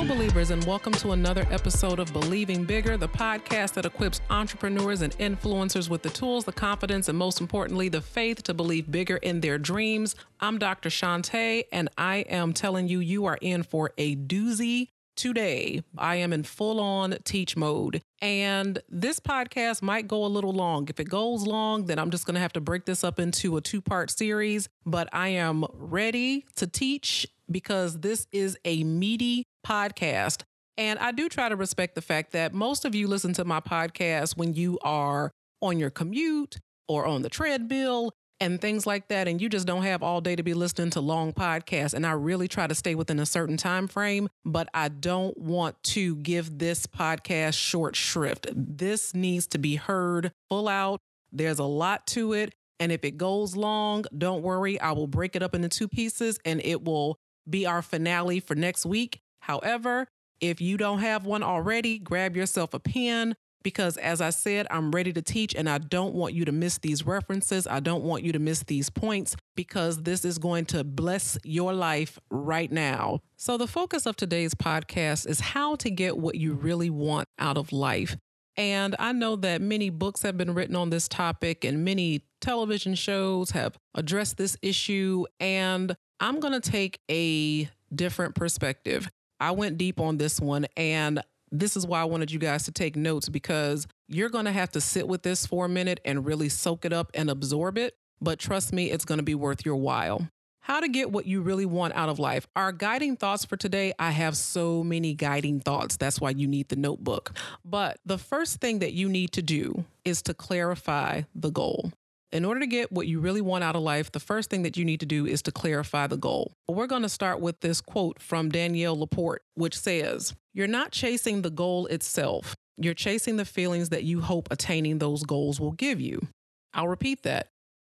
Hello, believers, and welcome to another episode of Believing Bigger, the podcast that equips entrepreneurs and influencers with the tools, the confidence, and most importantly, the faith to believe bigger in their dreams. I'm Dr. Shantae, and I am telling you, you are in for a doozy today. I am in full on teach mode. And this podcast might go a little long. If it goes long, then I'm just going to have to break this up into a two part series. But I am ready to teach because this is a meaty podcast. And I do try to respect the fact that most of you listen to my podcast when you are on your commute or on the treadmill and things like that and you just don't have all day to be listening to long podcasts and I really try to stay within a certain time frame but I don't want to give this podcast short shrift. This needs to be heard full out. There's a lot to it and if it goes long, don't worry, I will break it up into two pieces and it will be our finale for next week. However, if you don't have one already, grab yourself a pen because, as I said, I'm ready to teach and I don't want you to miss these references. I don't want you to miss these points because this is going to bless your life right now. So, the focus of today's podcast is how to get what you really want out of life. And I know that many books have been written on this topic and many television shows have addressed this issue. And I'm going to take a different perspective. I went deep on this one and this is why I wanted you guys to take notes because you're going to have to sit with this for a minute and really soak it up and absorb it. But trust me, it's going to be worth your while. How to get what you really want out of life. Our guiding thoughts for today, I have so many guiding thoughts. That's why you need the notebook. But the first thing that you need to do is to clarify the goal. In order to get what you really want out of life, the first thing that you need to do is to clarify the goal. We're going to start with this quote from Danielle LaPorte, which says, You're not chasing the goal itself, you're chasing the feelings that you hope attaining those goals will give you. I'll repeat that.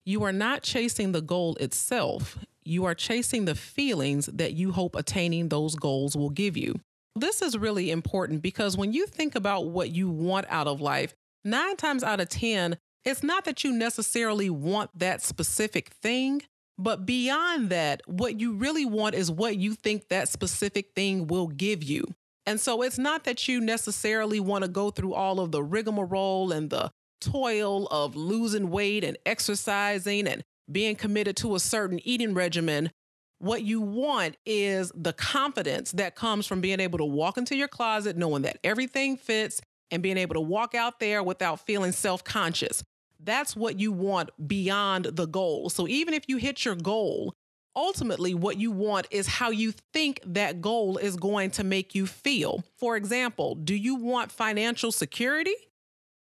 You are not chasing the goal itself, you are chasing the feelings that you hope attaining those goals will give you. This is really important because when you think about what you want out of life, nine times out of 10, it's not that you necessarily want that specific thing, but beyond that, what you really want is what you think that specific thing will give you. And so it's not that you necessarily want to go through all of the rigmarole and the toil of losing weight and exercising and being committed to a certain eating regimen. What you want is the confidence that comes from being able to walk into your closet knowing that everything fits and being able to walk out there without feeling self conscious. That's what you want beyond the goal. So even if you hit your goal, ultimately what you want is how you think that goal is going to make you feel. For example, do you want financial security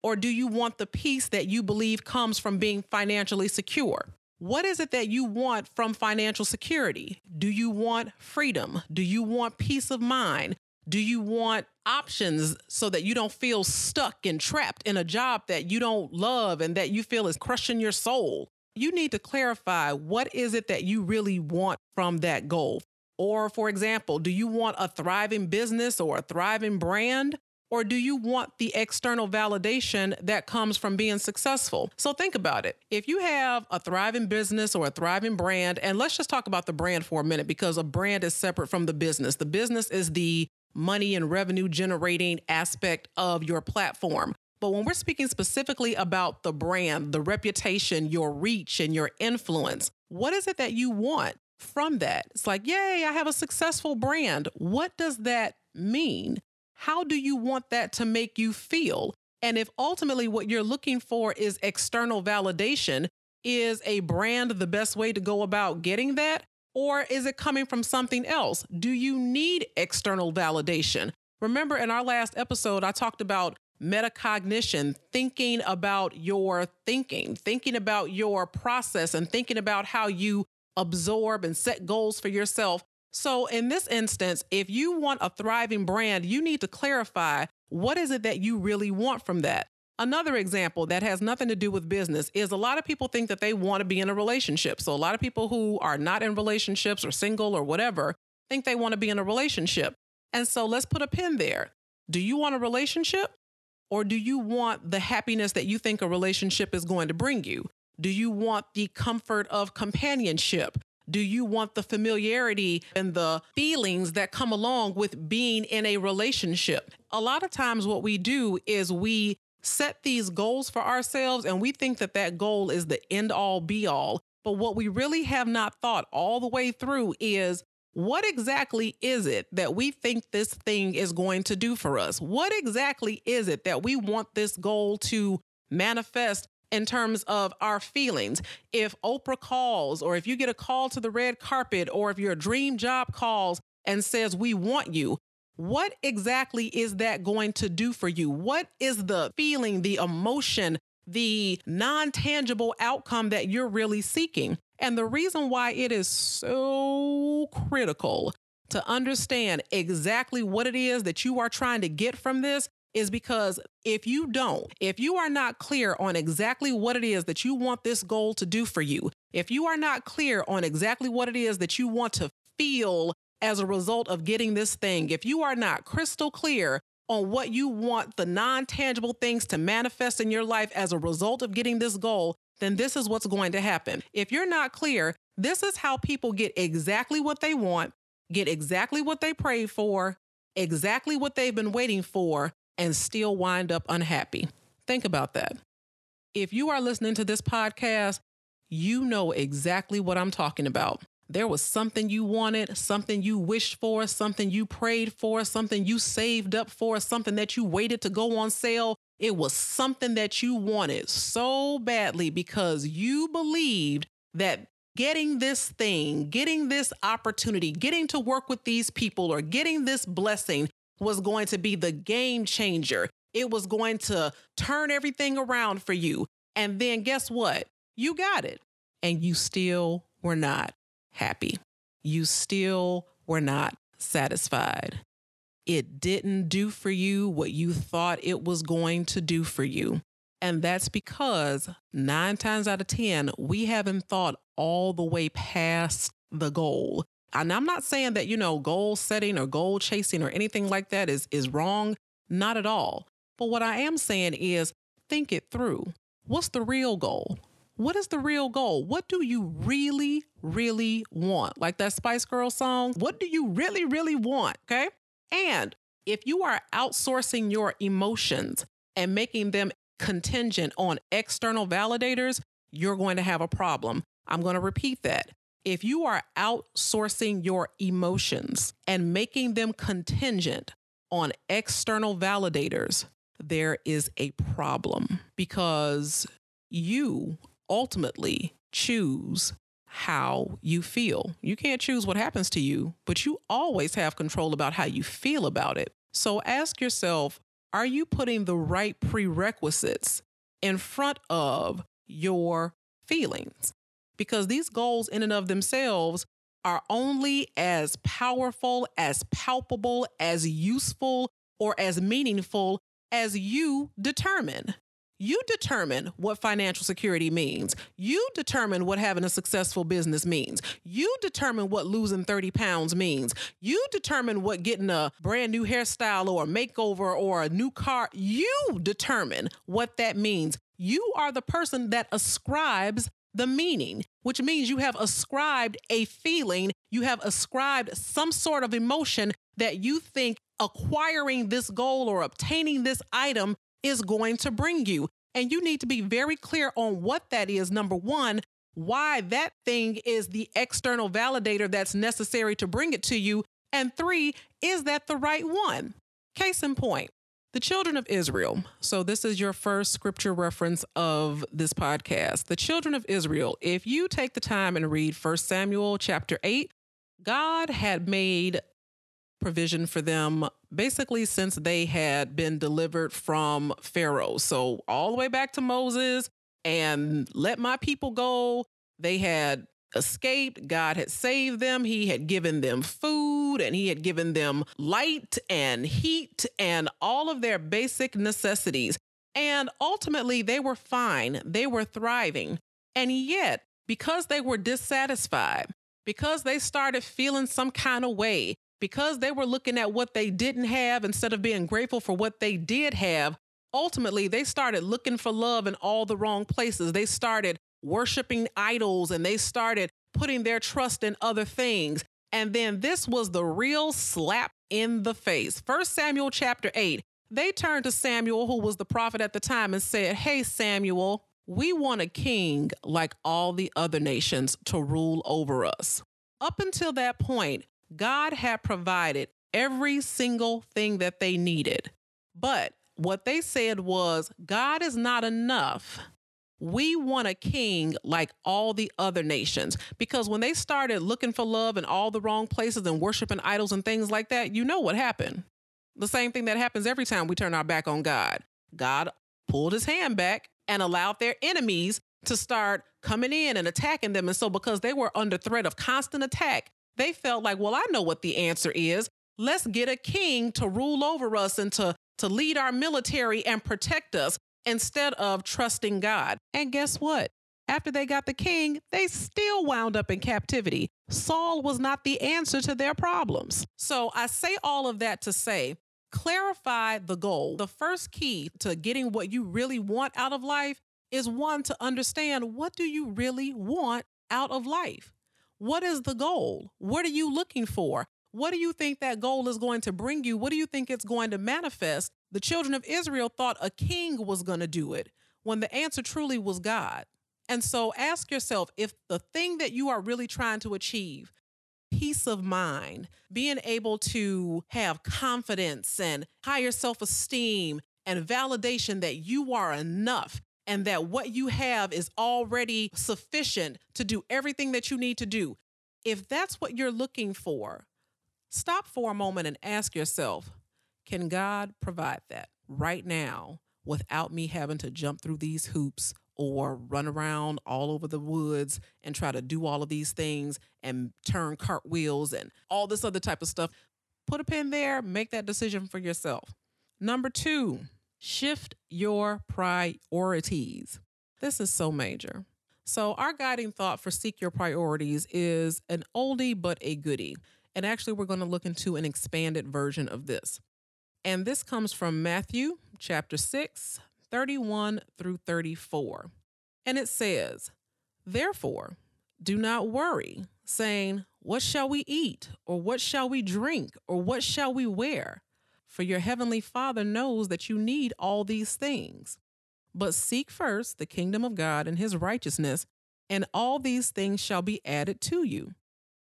or do you want the peace that you believe comes from being financially secure? What is it that you want from financial security? Do you want freedom? Do you want peace of mind? Do you want options so that you don't feel stuck and trapped in a job that you don't love and that you feel is crushing your soul? You need to clarify what is it that you really want from that goal. Or, for example, do you want a thriving business or a thriving brand? Or do you want the external validation that comes from being successful? So think about it. If you have a thriving business or a thriving brand, and let's just talk about the brand for a minute because a brand is separate from the business. The business is the money and revenue generating aspect of your platform. But when we're speaking specifically about the brand, the reputation, your reach, and your influence, what is it that you want from that? It's like, yay, I have a successful brand. What does that mean? How do you want that to make you feel? And if ultimately what you're looking for is external validation, is a brand the best way to go about getting that? Or is it coming from something else? Do you need external validation? Remember, in our last episode, I talked about metacognition, thinking about your thinking, thinking about your process, and thinking about how you absorb and set goals for yourself. So, in this instance, if you want a thriving brand, you need to clarify what is it that you really want from that. Another example that has nothing to do with business is a lot of people think that they want to be in a relationship. So, a lot of people who are not in relationships or single or whatever think they want to be in a relationship. And so, let's put a pin there. Do you want a relationship? Or do you want the happiness that you think a relationship is going to bring you? Do you want the comfort of companionship? Do you want the familiarity and the feelings that come along with being in a relationship? A lot of times, what we do is we set these goals for ourselves and we think that that goal is the end all be all. But what we really have not thought all the way through is what exactly is it that we think this thing is going to do for us? What exactly is it that we want this goal to manifest in terms of our feelings. If Oprah calls, or if you get a call to the red carpet, or if your dream job calls and says, We want you, what exactly is that going to do for you? What is the feeling, the emotion, the non tangible outcome that you're really seeking? And the reason why it is so critical to understand exactly what it is that you are trying to get from this is because if you don't, if you are not clear on exactly what it is that you want this goal to do for you, if you are not clear on exactly what it is that you want to feel as a result of getting this thing, if you are not crystal clear on what you want the non tangible things to manifest in your life as a result of getting this goal, then this is what's going to happen. If you're not clear, this is how people get exactly what they want, get exactly what they prayed for, exactly what they've been waiting for, and still wind up unhappy. Think about that. If you are listening to this podcast, you know exactly what I'm talking about. There was something you wanted, something you wished for, something you prayed for, something you saved up for, something that you waited to go on sale. It was something that you wanted so badly because you believed that getting this thing, getting this opportunity, getting to work with these people, or getting this blessing was going to be the game changer. It was going to turn everything around for you. And then guess what? You got it. And you still were not happy. You still were not satisfied. It didn't do for you what you thought it was going to do for you. And that's because nine times out of 10, we haven't thought all the way past the goal and I'm not saying that, you know, goal setting or goal chasing or anything like that is, is wrong. Not at all. But what I am saying is think it through. What's the real goal? What is the real goal? What do you really, really want? Like that Spice Girl song, what do you really, really want? Okay. And if you are outsourcing your emotions and making them contingent on external validators, you're going to have a problem. I'm going to repeat that if you are outsourcing your emotions and making them contingent on external validators, there is a problem because you ultimately choose how you feel. You can't choose what happens to you, but you always have control about how you feel about it. So ask yourself are you putting the right prerequisites in front of your feelings? because these goals, in and of themselves, are only as powerful, as palpable, as useful, or as meaningful as you determine. You determine what financial security means. You determine what having a successful business means. You determine what losing 30 pounds means. You determine what getting a brand new hairstyle or a makeover or a new car. You determine what that means. You are the person that ascribes the meaning, which means you have ascribed a feeling, you have ascribed some sort of emotion that you think acquiring this goal or obtaining this item is going to bring you. And you need to be very clear on what that is. Number one, why that thing is the external validator that's necessary to bring it to you. And three, is that the right one? Case in point, the children of Israel. So, this is your first scripture reference of this podcast. The children of Israel, if you take the time and read 1 Samuel chapter 8, God had made provision for them basically since they had been delivered from Pharaoh. So, all the way back to Moses and let my people go. They had escaped. God had saved them. He had given them food and He had given them light and heat and all of their basic necessities. And ultimately, they were fine. They were thriving. And yet, because they were dissatisfied, because they started feeling some kind of way, because they were looking at what they didn't have instead of being grateful for what they did have, ultimately they started looking for love in all the wrong places. They started worshiping idols and they started putting their trust in other things. And then this was the real slap in the face. First Samuel chapter 8. They turned to Samuel, who was the prophet at the time, and said, Hey, Samuel, we want a king like all the other nations to rule over us. Up until that point, God had provided every single thing that they needed. But what they said was, God is not enough. We want a king like all the other nations. Because when they started looking for love in all the wrong places and worshiping idols and things like that, you know what happened. The same thing that happens every time we turn our back on God. God pulled his hand back and allowed their enemies to start coming in and attacking them. And so, because they were under threat of constant attack, they felt like, well, I know what the answer is. Let's get a king to rule over us and to, to lead our military and protect us instead of trusting God. And guess what? After they got the king, they still wound up in captivity. Saul was not the answer to their problems. So I say all of that to say, clarify the goal. The first key to getting what you really want out of life is one to understand what do you really want out of life? What is the goal? What are you looking for? What do you think that goal is going to bring you? What do you think it's going to manifest? The children of Israel thought a king was going to do it when the answer truly was God. And so ask yourself if the thing that you are really trying to achieve, peace of mind, being able to have confidence and higher self esteem and validation that you are enough and that what you have is already sufficient to do everything that you need to do. If that's what you're looking for, stop for a moment and ask yourself can God provide that right now without me having to jump through these hoops or run around all over the woods and try to do all of these things and turn cartwheels and all this other type of stuff? Put a pin there, make that decision for yourself. Number two, shift your priorities. This is so major. So, our guiding thought for Seek Your Priorities is an oldie but a goodie. And actually, we're going to look into an expanded version of this. And this comes from Matthew chapter 6, 31 through 34. And it says, Therefore, do not worry, saying, What shall we eat? Or what shall we drink? Or what shall we wear? For your heavenly Father knows that you need all these things. But seek first the kingdom of God and his righteousness, and all these things shall be added to you.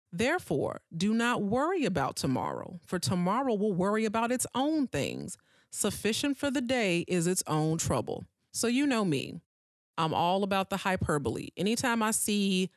Therefore, do not worry about tomorrow, for tomorrow will worry about its own things. Sufficient for the day is its own trouble. So, you know me, I'm all about the hyperbole. Anytime I see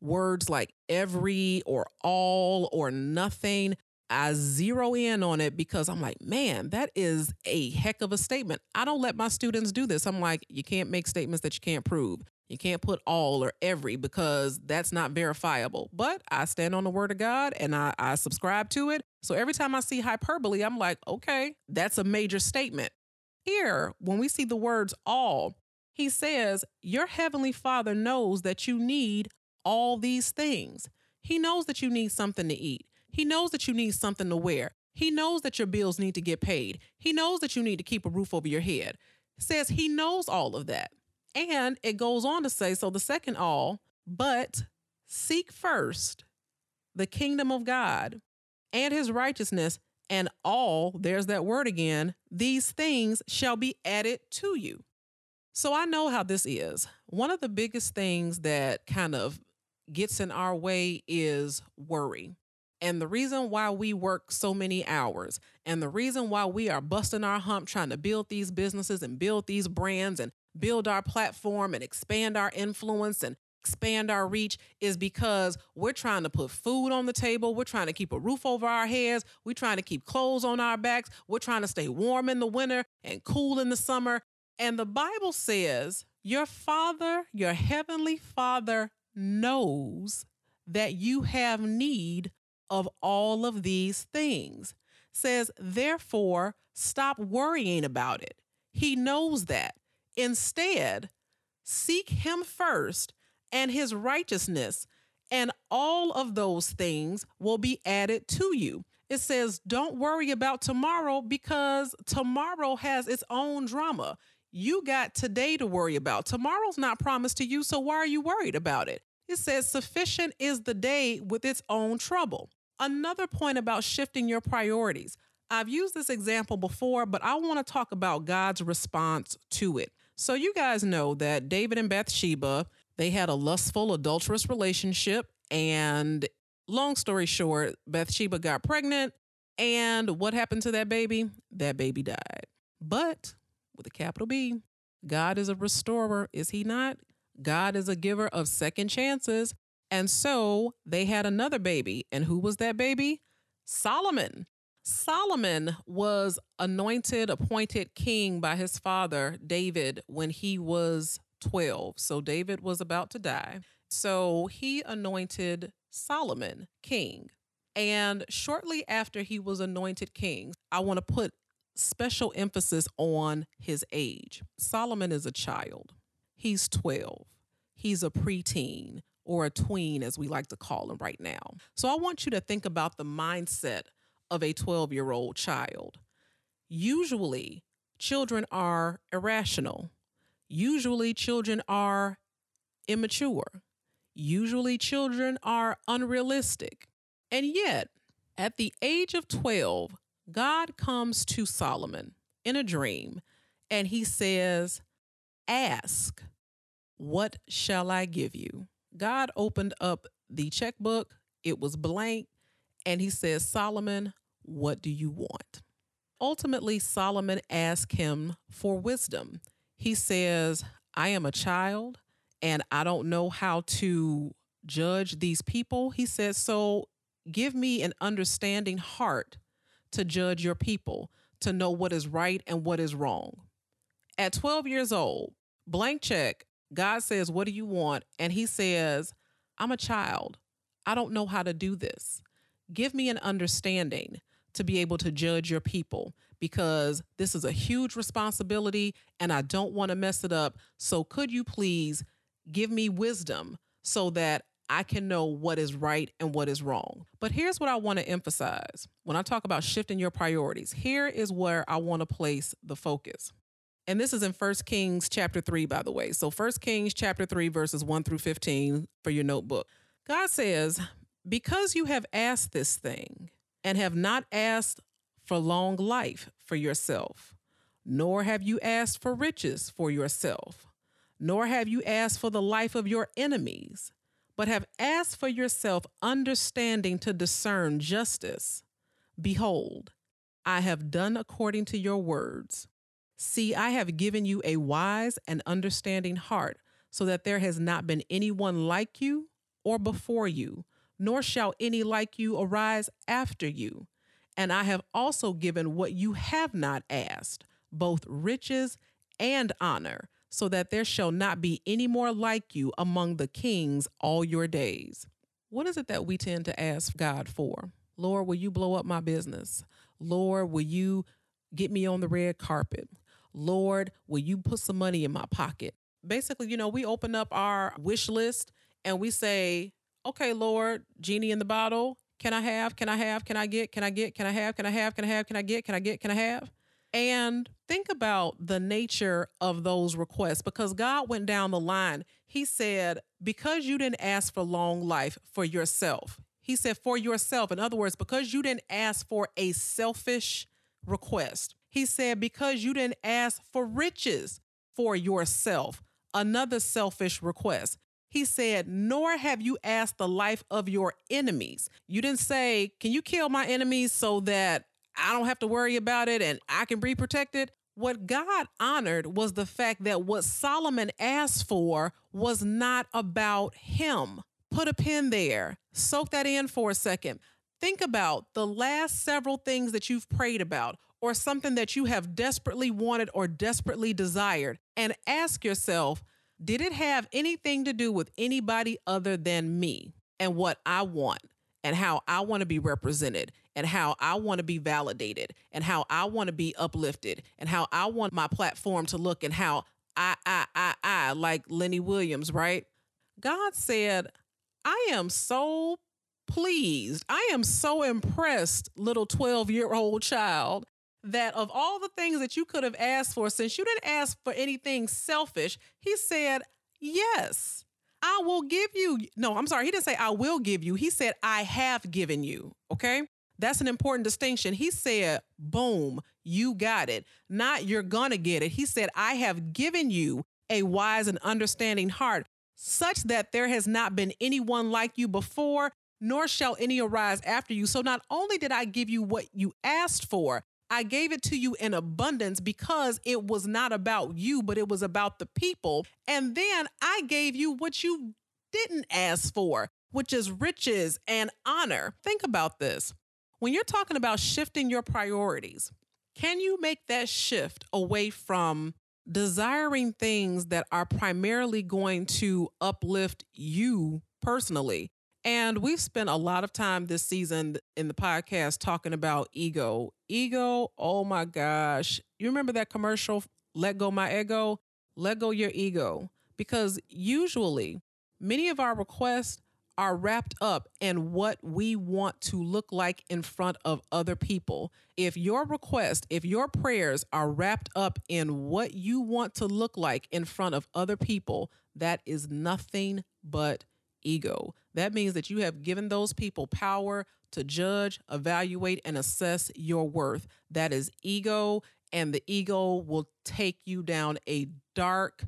words like every or all or nothing, I zero in on it because I'm like, man, that is a heck of a statement. I don't let my students do this. I'm like, you can't make statements that you can't prove. You can't put all or every because that's not verifiable. But I stand on the word of God and I, I subscribe to it. So every time I see hyperbole, I'm like, okay, that's a major statement. Here, when we see the words all, he says, Your heavenly Father knows that you need all these things. He knows that you need something to eat. He knows that you need something to wear. He knows that your bills need to get paid. He knows that you need to keep a roof over your head. says he knows all of that. And it goes on to say, so the second all, but seek first the kingdom of God and his righteousness, and all, there's that word again, these things shall be added to you. So I know how this is. One of the biggest things that kind of gets in our way is worry. And the reason why we work so many hours and the reason why we are busting our hump trying to build these businesses and build these brands and build our platform and expand our influence and expand our reach is because we're trying to put food on the table. We're trying to keep a roof over our heads. We're trying to keep clothes on our backs. We're trying to stay warm in the winter and cool in the summer. And the Bible says, Your Father, your heavenly Father, knows that you have need of all of these things. Says, therefore, stop worrying about it. He knows that. Instead, seek him first and his righteousness, and all of those things will be added to you. It says, don't worry about tomorrow because tomorrow has its own drama. You got today to worry about. Tomorrow's not promised to you, so why are you worried about it? It says, Sufficient is the day with its own trouble. Another point about shifting your priorities. I've used this example before, but I want to talk about God's response to it. So, you guys know that David and Bathsheba, they had a lustful, adulterous relationship. And long story short, Bathsheba got pregnant. And what happened to that baby? That baby died. But with a capital B, God is a restorer, is he not? God is a giver of second chances. And so they had another baby. And who was that baby? Solomon. Solomon was anointed, appointed king by his father, David, when he was 12. So David was about to die. So he anointed Solomon king. And shortly after he was anointed king, I want to put special emphasis on his age. Solomon is a child, he's 12, he's a preteen or a tween, as we like to call them right now. So I want you to think about the mindset of a 12 year old child. Usually, children are irrational. Usually, children are immature. Usually, children are unrealistic. And yet, at the age of 12, God comes to Solomon in a dream and he says, Ask, what shall I give you? God opened up the checkbook, it was blank, and he says, Solomon, what do you want? Ultimately, Solomon asked him for wisdom. He says, I am a child and I don't know how to judge these people. He says, So give me an understanding heart to judge your people, to know what is right and what is wrong. At 12 years old, blank check, God says, What do you want? And he says, I'm a child. I don't know how to do this. Give me an understanding to be able to judge your people because this is a huge responsibility and I don't want to mess it up. So, could you please give me wisdom so that I can know what is right and what is wrong. But here's what I want to emphasize when I talk about shifting your priorities. Here is where I want to place the focus. And this is in 1 Kings chapter 3, by the way. So 1 Kings chapter 3, verses 1 through 15 for your notebook. God says, Because you have asked this thing and have not asked for long life for yourself, nor have you asked for riches for yourself, nor have you asked for the life of your enemies but have asked for yourself understanding to discern justice. Behold, I have done according to your words. See, I have given you a wise and understanding heart, so that there has not been anyone like you or before you, nor shall any like you arise after you. And I have also given what you have not asked, both riches and honor so that there shall not be any more like you among the kings all your days. What is it that we tend to ask God for? Lord, will you blow up my business? Lord, will you get me on the red carpet? Lord, will you put some money in my pocket? Basically, you know, we open up our wish list and we say, okay, Lord, genie in the bottle, can I have, can I have, can I get, can I get, can I have, can I have, can I have, can I get, can I get, can I have? And think about the nature of those requests because God went down the line. He said, Because you didn't ask for long life for yourself, He said, For yourself. In other words, because you didn't ask for a selfish request, He said, Because you didn't ask for riches for yourself, another selfish request. He said, Nor have you asked the life of your enemies. You didn't say, Can you kill my enemies so that I don't have to worry about it and I can be protected. What God honored was the fact that what Solomon asked for was not about him. Put a pin there. Soak that in for a second. Think about the last several things that you've prayed about or something that you have desperately wanted or desperately desired and ask yourself, did it have anything to do with anybody other than me and what I want? and how I want to be represented and how I want to be validated and how I want to be uplifted and how I want my platform to look and how I, I, I, I, like Lenny Williams, right? God said, I am so pleased. I am so impressed, little 12 year old child, that of all the things that you could have asked for, since you didn't ask for anything selfish, he said, Yes, I will give you. No, I'm sorry. He didn't say I will give you. He said I have given you. Okay. That's an important distinction. He said, boom, you got it. Not you're going to get it. He said, I have given you a wise and understanding heart, such that there has not been anyone like you before, nor shall any arise after you. So not only did I give you what you asked for, I gave it to you in abundance because it was not about you, but it was about the people. And then I gave you what you didn't ask for, which is riches and honor. Think about this. When you're talking about shifting your priorities, can you make that shift away from desiring things that are primarily going to uplift you personally? And we've spent a lot of time this season in the podcast talking about ego. Ego, oh my gosh. You remember that commercial, Let Go My Ego? Let go your ego. Because usually, many of our requests are wrapped up in what we want to look like in front of other people. If your request, if your prayers are wrapped up in what you want to look like in front of other people, that is nothing but ego. That means that you have given those people power to judge, evaluate, and assess your worth. That is ego, and the ego will take you down a dark,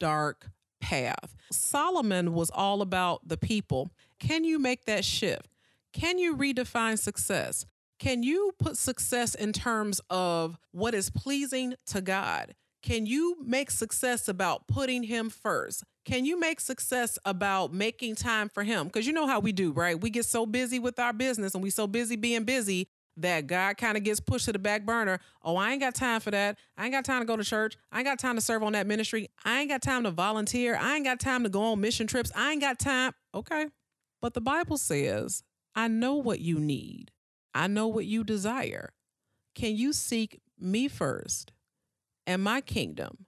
dark path. Solomon was all about the people. Can you make that shift? Can you redefine success? Can you put success in terms of what is pleasing to God? Can you make success about putting Him first? Can you make success about making time for Him? Because you know how we do, right? We get so busy with our business and we so busy being busy that God kind of gets pushed to the back burner. Oh, I ain't got time for that. I ain't got time to go to church. I ain't got time to serve on that ministry. I ain't got time to volunteer. I ain't got time to go on mission trips. I ain't got time. Okay. But the Bible says, I know what you need, I know what you desire. Can you seek me first and my kingdom?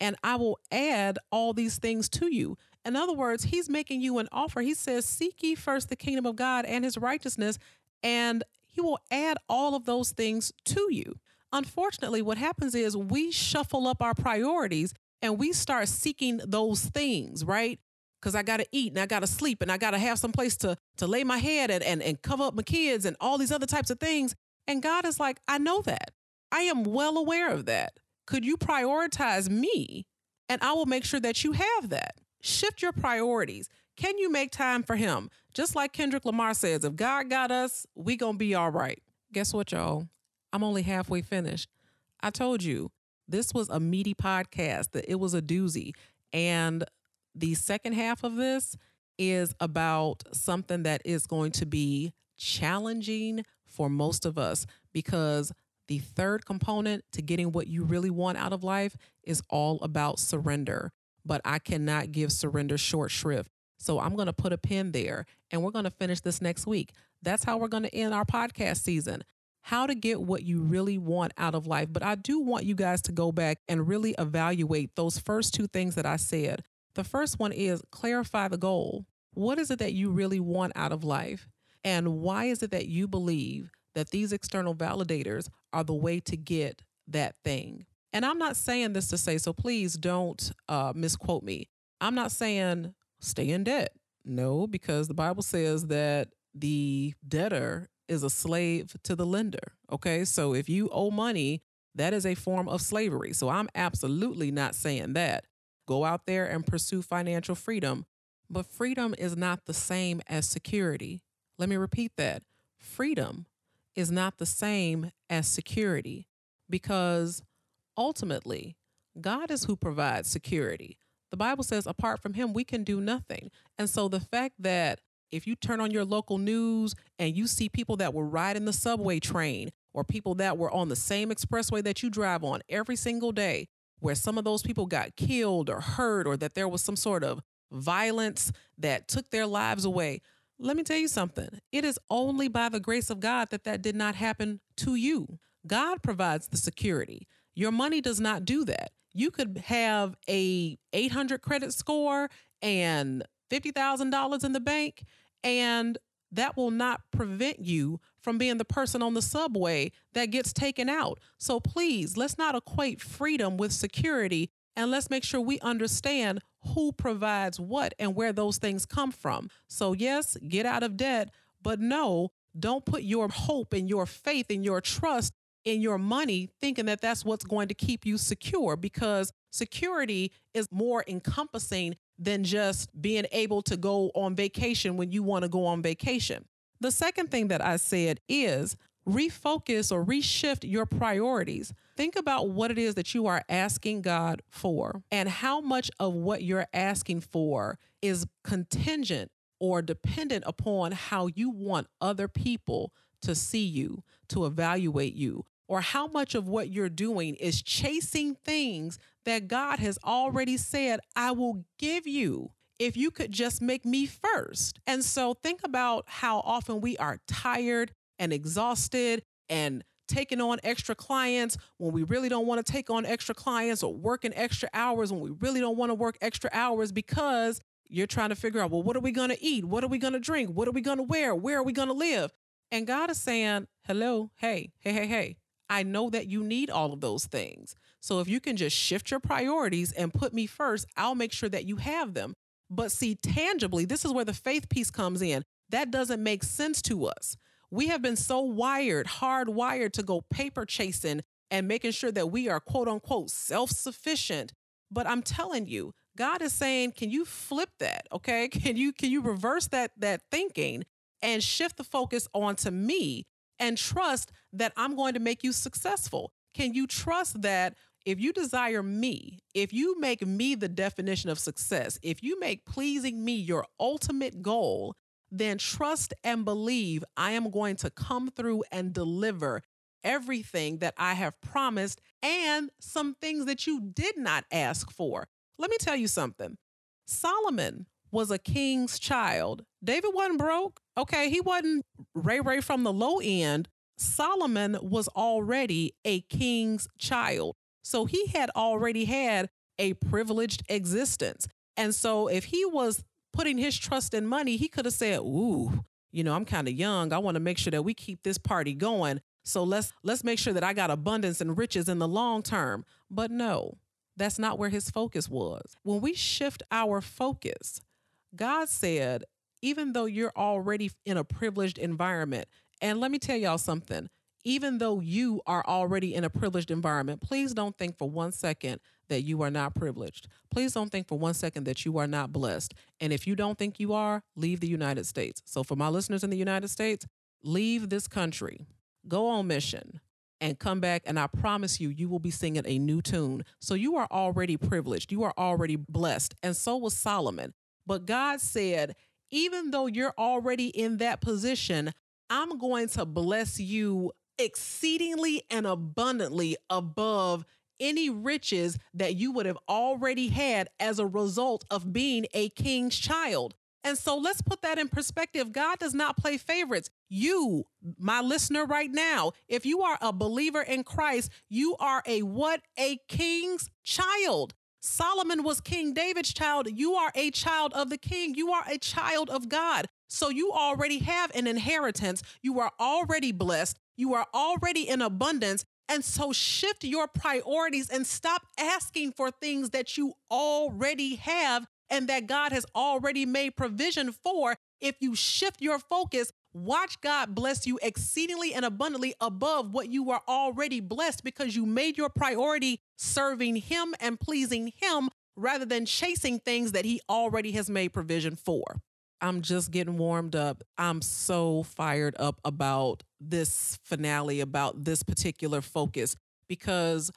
And I will add all these things to you. In other words, he's making you an offer. He says, Seek ye first the kingdom of God and his righteousness, and he will add all of those things to you. Unfortunately, what happens is we shuffle up our priorities and we start seeking those things, right? Because I got to eat and I got to sleep and I got to have some place to, to lay my head and, and, and cover up my kids and all these other types of things. And God is like, I know that. I am well aware of that. Could you prioritize me? And I will make sure that you have that. Shift your priorities. Can you make time for him? Just like Kendrick Lamar says, if God got us, we going to be all right. Guess what, y'all? I'm only halfway finished. I told you this was a meaty podcast, that it was a doozy. And the second half of this is about something that is going to be challenging for most of us because the third component to getting what you really want out of life is all about surrender. But I cannot give surrender short shrift. So I'm going to put a pin there and we're going to finish this next week. That's how we're going to end our podcast season. How to get what you really want out of life. But I do want you guys to go back and really evaluate those first two things that I said. The first one is clarify the goal. What is it that you really want out of life? And why is it that you believe that these external validators are the way to get that thing? And I'm not saying this to say, so please don't uh, misquote me. I'm not saying stay in debt. No, because the Bible says that the debtor is a slave to the lender. Okay. So if you owe money, that is a form of slavery. So I'm absolutely not saying that. Go out there and pursue financial freedom. But freedom is not the same as security. Let me repeat that. Freedom is not the same as security because ultimately, God is who provides security. The Bible says, apart from him, we can do nothing. And so the fact that if you turn on your local news and you see people that were riding the subway train or people that were on the same expressway that you drive on every single day, where some of those people got killed or hurt or that there was some sort of violence that took their lives away. Let me tell you something. It is only by the grace of God that that did not happen to you. God provides the security. Your money does not do that you could have a 800 credit score and $50,000 in the bank and that will not prevent you from being the person on the subway that gets taken out. So please, let's not equate freedom with security. And let's make sure we understand who provides what and where those things come from. So, yes, get out of debt, but no, don't put your hope and your faith and your trust in your money thinking that that's what's going to keep you secure because security is more encompassing than just being able to go on vacation when you want to go on vacation. The second thing that I said is refocus or reshift your priorities. Think about what it is that you are asking God for and how much of what you're asking for is contingent or dependent upon how you want other people to see you, to evaluate you, or how much of what you're doing is chasing things that God has already said, I will give you if you could just make me first. And so think about how often we are tired and exhausted and taking on extra clients when we really don't want to take on extra clients or working extra hours when we really don't want to work extra hours because you're trying to figure out, well, what are we going to eat? What are we going to drink? What are we going to wear? Where are we going to live? And God is saying, hello, hey, hey, hey, hey, I know that you need all of those things. So if you can just shift your priorities and put me first, I'll make sure that you have them. But see, tangibly, this is where the faith piece comes in. That doesn't make sense to us. We have been so wired, hardwired to go paper chasing and making sure that we are quote unquote self sufficient. But I'm telling you, God is saying, can you flip that? Okay. Can you can you reverse that that thinking and shift the focus onto me and trust that I'm going to make you successful? Can you trust that if you desire me, if you make me the definition of success, if you make pleasing me your ultimate goal, then trust and believe I am going to come through and deliver everything that I have promised and some things that you did not ask for. Let me tell you something Solomon was a king's child. David wasn't broke. Okay, he wasn't Ray Ray from the low end. Solomon was already a king's child. So he had already had a privileged existence. And so if he was putting his trust in money, he could have said, "Ooh, you know, I'm kind of young. I want to make sure that we keep this party going. So let's let's make sure that I got abundance and riches in the long term." But no, that's not where his focus was. When we shift our focus, God said, even though you're already in a privileged environment, and let me tell y'all something, even though you are already in a privileged environment, please don't think for one second that you are not privileged. Please don't think for one second that you are not blessed. And if you don't think you are, leave the United States. So, for my listeners in the United States, leave this country, go on mission, and come back. And I promise you, you will be singing a new tune. So, you are already privileged, you are already blessed. And so was Solomon. But God said, even though you're already in that position, I'm going to bless you exceedingly and abundantly above any riches that you would have already had as a result of being a king's child. And so let's put that in perspective. God does not play favorites. You, my listener right now, if you are a believer in Christ, you are a what? A king's child. Solomon was King David's child. You are a child of the king. You are a child of God. So you already have an inheritance. You are already blessed. You are already in abundance. And so shift your priorities and stop asking for things that you already have and that God has already made provision for. If you shift your focus, watch God bless you exceedingly and abundantly above what you are already blessed because you made your priority serving Him and pleasing Him rather than chasing things that He already has made provision for. I'm just getting warmed up. I'm so fired up about this finale, about this particular focus, because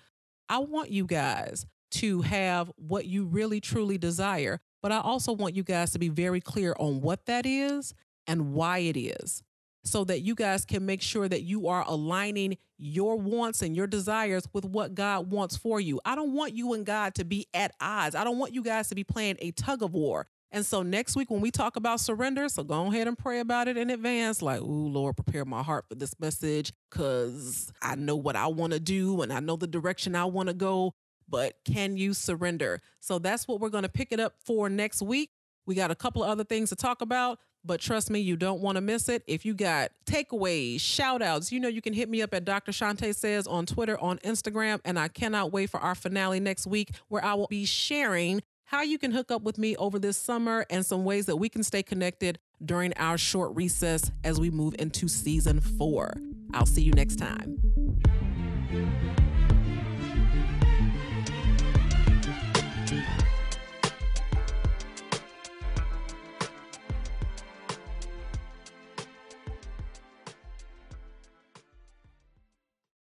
I want you guys to have what you really truly desire. But I also want you guys to be very clear on what that is and why it is so that you guys can make sure that you are aligning your wants and your desires with what God wants for you. I don't want you and God to be at odds. I don't want you guys to be playing a tug of war. And so next week when we talk about surrender, so go ahead and pray about it in advance. Like, ooh, Lord, prepare my heart for this message because I know what I want to do and I know the direction I want to go. But can you surrender? So that's what we're going to pick it up for next week. We got a couple of other things to talk about. But trust me, you don't want to miss it. If you got takeaways, shout outs, you know you can hit me up at Dr. Shante Says on Twitter, on Instagram, and I cannot wait for our finale next week where I will be sharing how you can hook up with me over this summer and some ways that we can stay connected during our short recess as we move into season four. I'll see you next time.